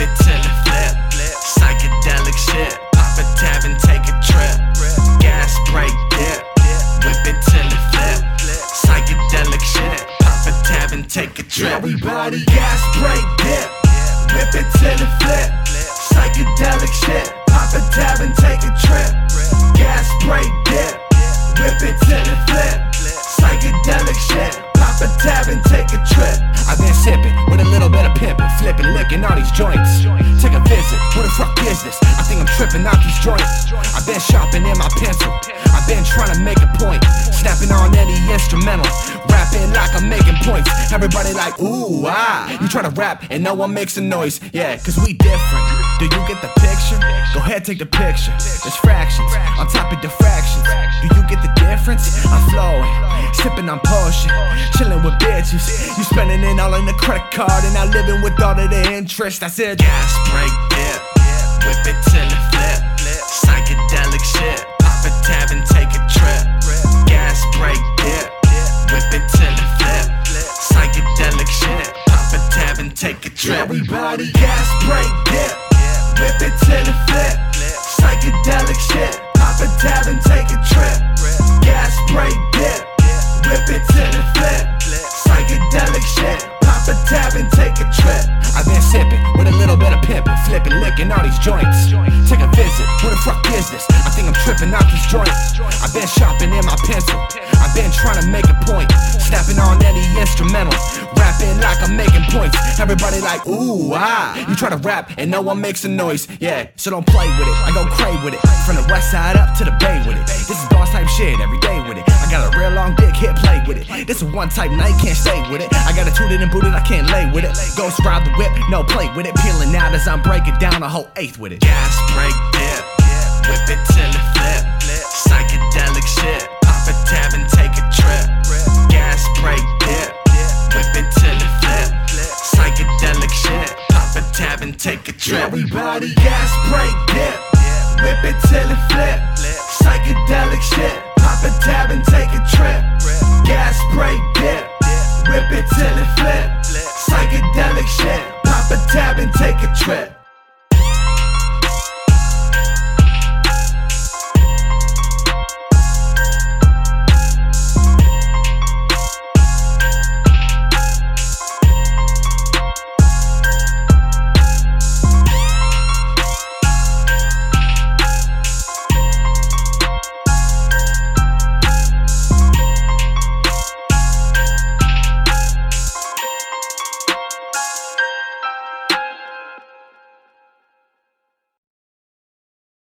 whip it till it flip. Psychedelic shit, pop a tab and take a trip. Gas brake dip, whip it till it flip. Psychedelic shit, pop a tab and take a trip. Everybody gas brake dip, whip it till it flip. Psychedelic shit, pop a tab and take a trip. Gas brake dip, whip it till it flip. Psychedelic shit, pop a tab and take a trip. I've been sipping flipping, licking all these joints. Take a visit, what the fuck is this? I think I'm tripping out these joints. I've been shopping in my pencil. I've been trying to make a point, snapping on any instrumental, rapping like I'm making points. Everybody like, ooh, ah. You try to rap and no one makes a noise. Yeah, cause we different. Do you get the picture? Go ahead, take the picture. There's fractions on top of diffractions. Do you get the difference? I'm flowing, sipping on potion, chilling with bitches. You spending it all on the credit card and not living with all of the interest. I said, Gas brake dip, whip it till it flip. Psychedelic shit, pop a tab and take a trip. Gas brake dip, whip it till it flip. Psychedelic shit, pop a tab and take a trip. Everybody gas brake dip, whip it till it flip. With a little bit of pimping, flipping, licking all these joints. Take a visit, what the fuck is this? I think I'm tripping out these joints. I've been shopping in my pencil. I've been trying to make a point, snapping on any instrumental, rapping like I'm making points. Everybody like, ooh, ah. You try to rap and no one makes a noise. Yeah, so don't play with it. I go cray with it. From the west side up to the bay with it. This is boss type shit every real long dick, hit play with it. This is one type night, can't stay with it. I got a tooted and booted, I can't lay with it. Ghost ride the whip, no play with it. Peeling out as I'm breaking down a whole eighth with it. Gas brake dip, whip it till it flip. Psychedelic shit, pop a tab and take a trip. Gas brake dip, whip it till it flip. Psychedelic shit, pop a tab and take a trip. Everybody gas brake dip, whip it till it flip. it till it flip. Psychedelic shit. Pop a tab and take a trip.